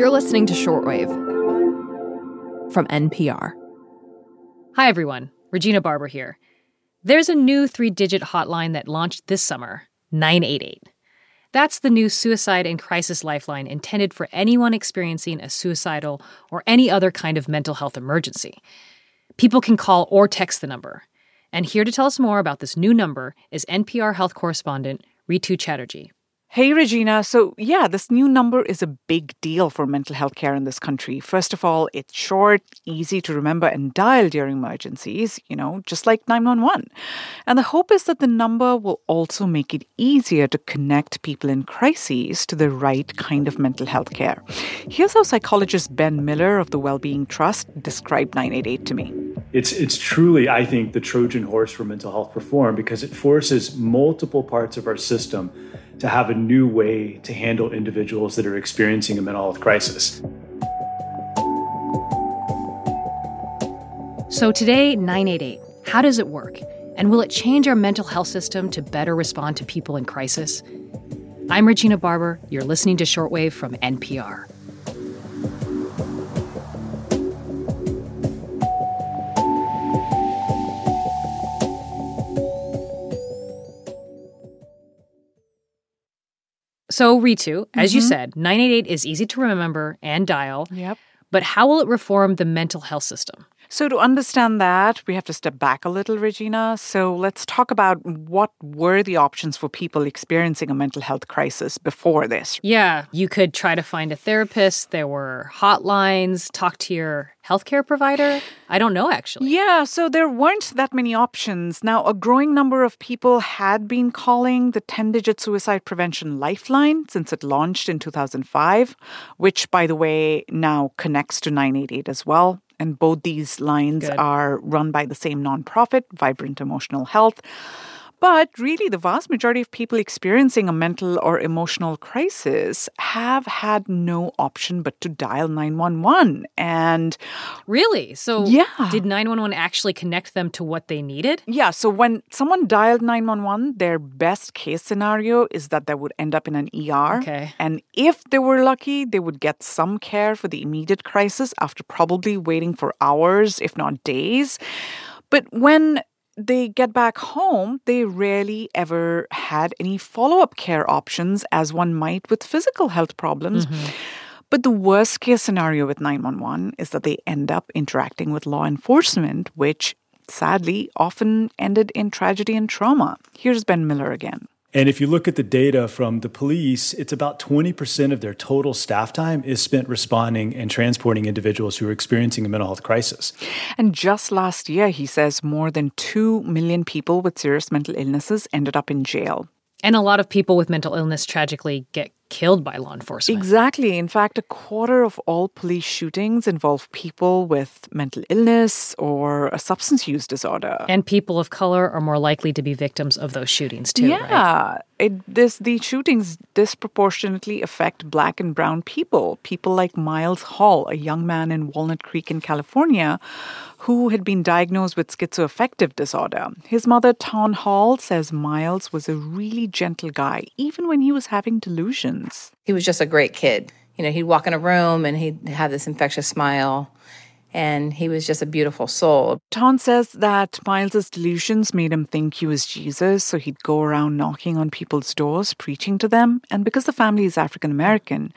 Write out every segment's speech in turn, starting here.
You're listening to Shortwave from NPR. Hi, everyone. Regina Barber here. There's a new three digit hotline that launched this summer 988. That's the new suicide and crisis lifeline intended for anyone experiencing a suicidal or any other kind of mental health emergency. People can call or text the number. And here to tell us more about this new number is NPR health correspondent Rhitu Chatterjee. Hey, Regina. So, yeah, this new number is a big deal for mental health care in this country. First of all, it's short, easy to remember and dial during emergencies, you know, just like 911. And the hope is that the number will also make it easier to connect people in crises to the right kind of mental health care. Here's how psychologist Ben Miller of the Wellbeing Trust described 988 to me. It's, it's truly, I think, the Trojan horse for mental health reform because it forces multiple parts of our system to have a new way to handle individuals that are experiencing a mental health crisis. So today, 988, how does it work? And will it change our mental health system to better respond to people in crisis? I'm Regina Barber. You're listening to Shortwave from NPR. So, Rhitu, as mm-hmm. you said, 988 is easy to remember and dial. Yep. But how will it reform the mental health system? So, to understand that, we have to step back a little, Regina. So, let's talk about what were the options for people experiencing a mental health crisis before this. Yeah, you could try to find a therapist. There were hotlines, talk to your healthcare provider. I don't know, actually. Yeah, so there weren't that many options. Now, a growing number of people had been calling the 10 digit suicide prevention lifeline since it launched in 2005, which, by the way, now connects to 988 as well. And both these lines Good. are run by the same nonprofit, Vibrant Emotional Health. But really, the vast majority of people experiencing a mental or emotional crisis have had no option but to dial 911. And really? So, yeah. did 911 actually connect them to what they needed? Yeah. So, when someone dialed 911, their best case scenario is that they would end up in an ER. Okay. And if they were lucky, they would get some care for the immediate crisis after probably waiting for hours, if not days. But when they get back home, they rarely ever had any follow up care options as one might with physical health problems. Mm-hmm. But the worst case scenario with 911 is that they end up interacting with law enforcement, which sadly often ended in tragedy and trauma. Here's Ben Miller again. And if you look at the data from the police, it's about 20% of their total staff time is spent responding and transporting individuals who are experiencing a mental health crisis. And just last year, he says more than 2 million people with serious mental illnesses ended up in jail. And a lot of people with mental illness tragically get killed by law enforcement. Exactly. In fact, a quarter of all police shootings involve people with mental illness or a substance use disorder. And people of color are more likely to be victims of those shootings too. Yeah. Right? It, this, these shootings disproportionately affect black and brown people. People like Miles Hall, a young man in Walnut Creek in California, who had been diagnosed with schizoaffective disorder. His mother, Taun Hall, says Miles was a really gentle guy, even when he was having delusions. He was just a great kid. You know, he'd walk in a room and he'd have this infectious smile and he was just a beautiful soul. Taun says that Miles's delusions made him think he was Jesus, so he'd go around knocking on people's doors, preaching to them. And because the family is African American,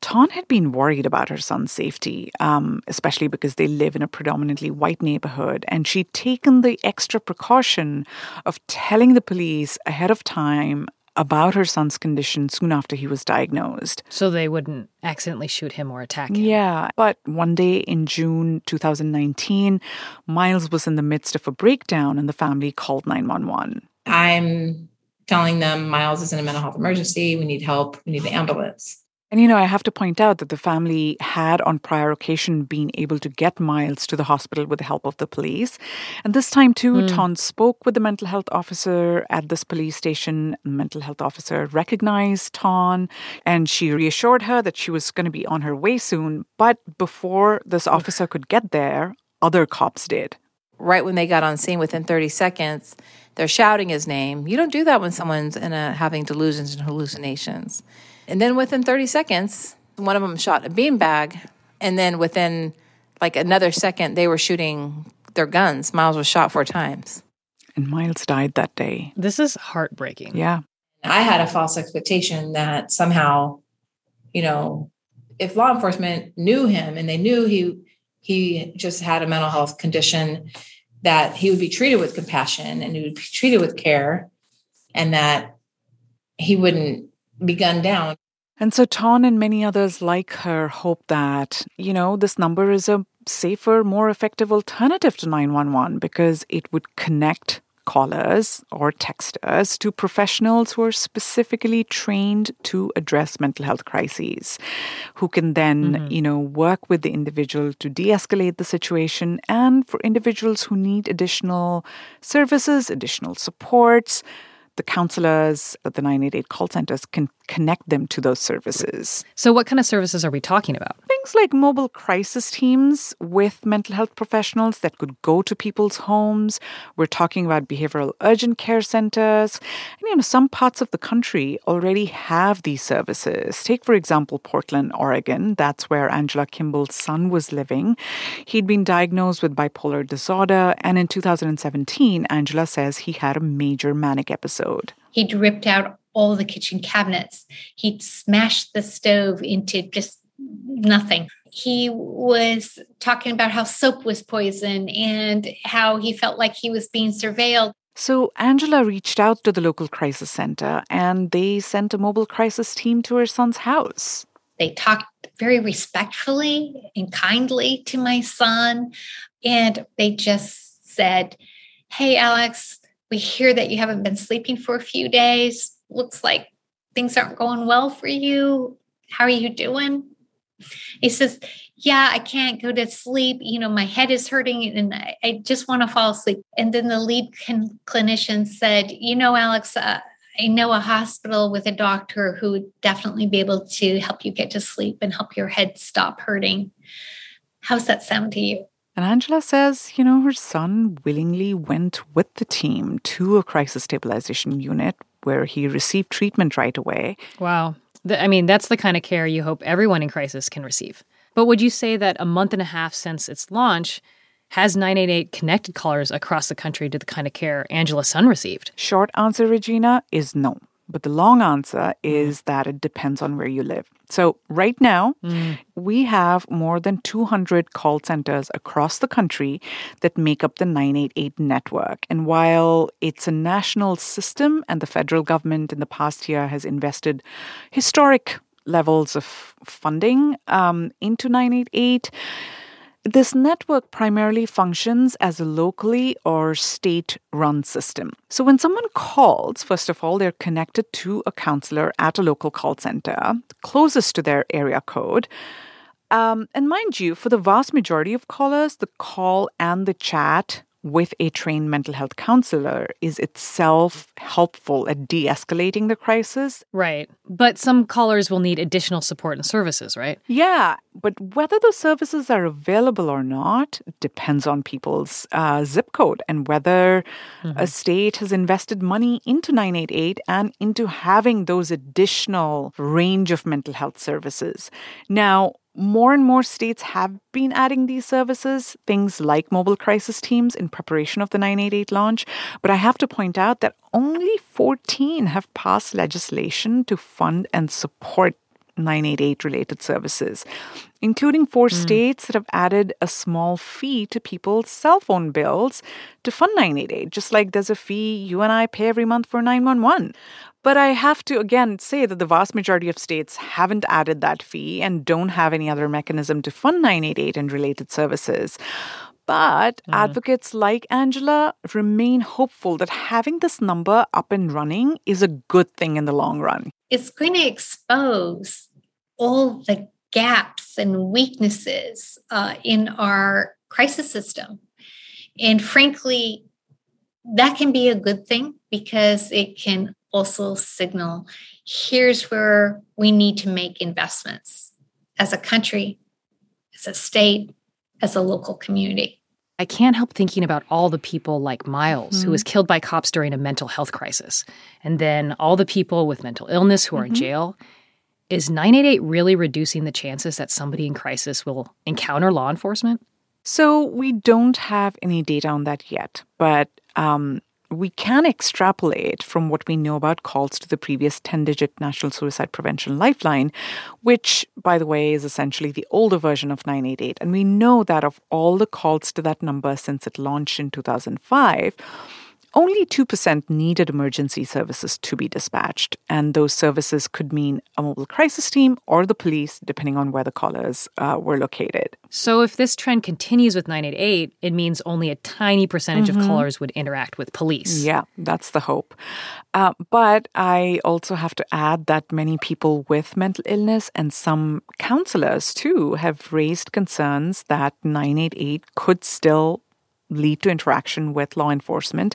Taun had been worried about her son's safety, um, especially because they live in a predominantly white neighborhood. And she'd taken the extra precaution of telling the police ahead of time about her son's condition soon after he was diagnosed. So they wouldn't accidentally shoot him or attack him. Yeah. But one day in June 2019, Miles was in the midst of a breakdown and the family called 911. I'm telling them Miles is in a mental health emergency. We need help. We need the ambulance. And you know, I have to point out that the family had on prior occasion been able to get Miles to the hospital with the help of the police. And this time too, mm. Taun spoke with the mental health officer at this police station. The mental health officer recognized Taun and she reassured her that she was going to be on her way soon. But before this officer could get there, other cops did. Right when they got on scene within 30 seconds, they're shouting his name. You don't do that when someone's in a, having delusions and hallucinations. And then within 30 seconds, One of them shot a beanbag, and then within like another second, they were shooting their guns. Miles was shot four times. And Miles died that day. This is heartbreaking. Yeah. I had a false expectation that somehow, you know, if law enforcement knew him and they knew he he just had a mental health condition, that he would be treated with compassion and he would be treated with care, and that he wouldn't be gunned down. And so Taun and many others like her hope that, you know, this number is a safer, more effective alternative to 911 because it would connect callers or texters to professionals who are specifically trained to address mental health crises who can then mm-hmm. you know work with the individual to de-escalate the situation and for individuals who need additional services additional supports the counselors at the 988 call centers can connect them to those services. So, what kind of services are we talking about? Things like mobile crisis teams with mental health professionals that could go to people's homes. We're talking about behavioral urgent care centers. And, you know, some parts of the country already have these services. Take, for example, Portland, Oregon. That's where Angela Kimball's son was living. He'd been diagnosed with bipolar disorder. And in 2017, Angela says he had a major manic episode. He'd ripped out all the kitchen cabinets. He'd smashed the stove into just nothing. He was talking about how soap was poison and how he felt like he was being surveilled. So Angela reached out to the local crisis center and they sent a mobile crisis team to her son's house. They talked very respectfully and kindly to my son. And they just said, Hey, Alex, we hear that you haven't been sleeping for a few days looks like things aren't going well for you. How are you doing? He says, Yeah, I can't go to sleep. You know, my head is hurting and I, I just want to fall asleep. And then the lead con- clinician said, You know, Alex, uh, I know a hospital with a doctor who would definitely be able to help you get to sleep and help your head stop hurting. How's that sound to you? And Angela says, you know, her son willingly went with the team to a crisis stabilization unit where he received treatment right away. Wow. I mean, that's the kind of care you hope everyone in crisis can receive. But would you say that a month and a half since its launch, has 988 connected callers across the country to the kind of care Angela's son received? Short answer, Regina, is no. But the long answer is that it depends on where you live. So, right now, mm. we have more than 200 call centers across the country that make up the 988 network. And while it's a national system and the federal government in the past year has invested historic levels of funding um, into 988, this network primarily functions as a locally or state run system. So when someone calls, first of all, they're connected to a counselor at a local call center closest to their area code. Um, and mind you, for the vast majority of callers, the call and the chat with a trained mental health counselor is itself helpful at de escalating the crisis. Right. But some callers will need additional support and services, right? Yeah. But whether those services are available or not depends on people's uh, zip code and whether mm-hmm. a state has invested money into 988 and into having those additional range of mental health services. Now, more and more states have been adding these services, things like mobile crisis teams in preparation of the 988 launch. But I have to point out that only 14 have passed legislation to fund and support 988 related services, including four mm. states that have added a small fee to people's cell phone bills to fund 988, just like there's a fee you and I pay every month for 911. But I have to again say that the vast majority of states haven't added that fee and don't have any other mechanism to fund 988 and related services. But mm. advocates like Angela remain hopeful that having this number up and running is a good thing in the long run. It's going to expose all the gaps and weaknesses uh, in our crisis system. And frankly, that can be a good thing because it can also signal here's where we need to make investments as a country, as a state, as a local community. I can't help thinking about all the people like Miles, mm-hmm. who was killed by cops during a mental health crisis, and then all the people with mental illness who are mm-hmm. in jail. is 988 really reducing the chances that somebody in crisis will encounter law enforcement? So, we don't have any data on that yet, but um, we can extrapolate from what we know about calls to the previous 10 digit National Suicide Prevention Lifeline, which, by the way, is essentially the older version of 988. And we know that of all the calls to that number since it launched in 2005, only 2% needed emergency services to be dispatched, and those services could mean a mobile crisis team or the police, depending on where the callers uh, were located. So, if this trend continues with 988, it means only a tiny percentage mm-hmm. of callers would interact with police. Yeah, that's the hope. Uh, but I also have to add that many people with mental illness and some counselors, too, have raised concerns that 988 could still lead to interaction with law enforcement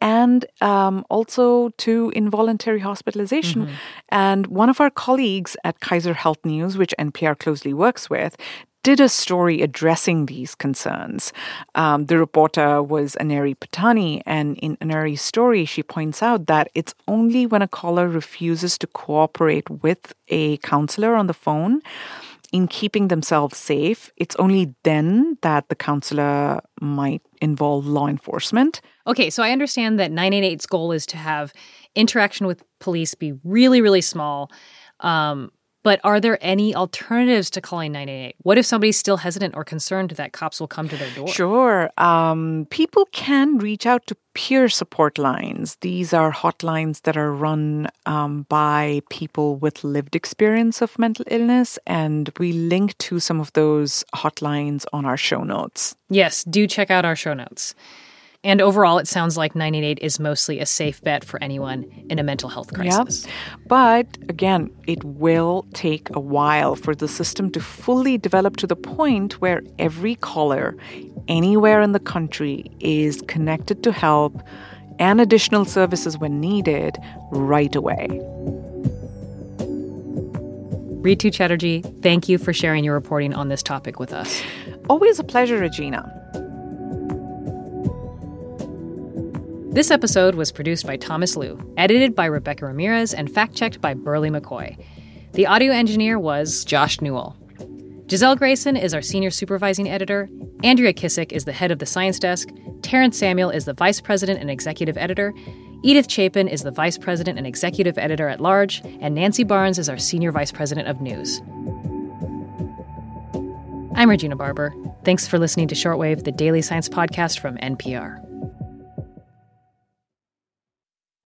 and um, also to involuntary hospitalization. Mm-hmm. And one of our colleagues at Kaiser Health News, which NPR closely works with, did a story addressing these concerns. Um, the reporter was Aneri Pattani, and in Aneri's story, she points out that it's only when a caller refuses to cooperate with a counselor on the phone in keeping themselves safe, it's only then that the counselor might involve law enforcement. Okay, so I understand that 988's goal is to have interaction with police be really, really small. Um, but are there any alternatives to calling 988? What if somebody's still hesitant or concerned that cops will come to their door? Sure. Um, people can reach out to peer support lines. These are hotlines that are run um, by people with lived experience of mental illness, and we link to some of those hotlines on our show notes. Yes, do check out our show notes. And overall, it sounds like 988 is mostly a safe bet for anyone in a mental health crisis. Yep. But again, it will take a while for the system to fully develop to the point where every caller anywhere in the country is connected to help and additional services when needed right away. Rhitu Chatterjee, thank you for sharing your reporting on this topic with us. Always a pleasure, Regina. This episode was produced by Thomas Lu, edited by Rebecca Ramirez, and fact checked by Berly McCoy. The audio engineer was Josh Newell. Gisele Grayson is our senior supervising editor. Andrea Kissack is the head of the science desk. Terence Samuel is the vice president and executive editor. Edith Chapin is the vice president and executive editor at large. And Nancy Barnes is our senior vice president of news. I'm Regina Barber. Thanks for listening to Shortwave, the daily science podcast from NPR.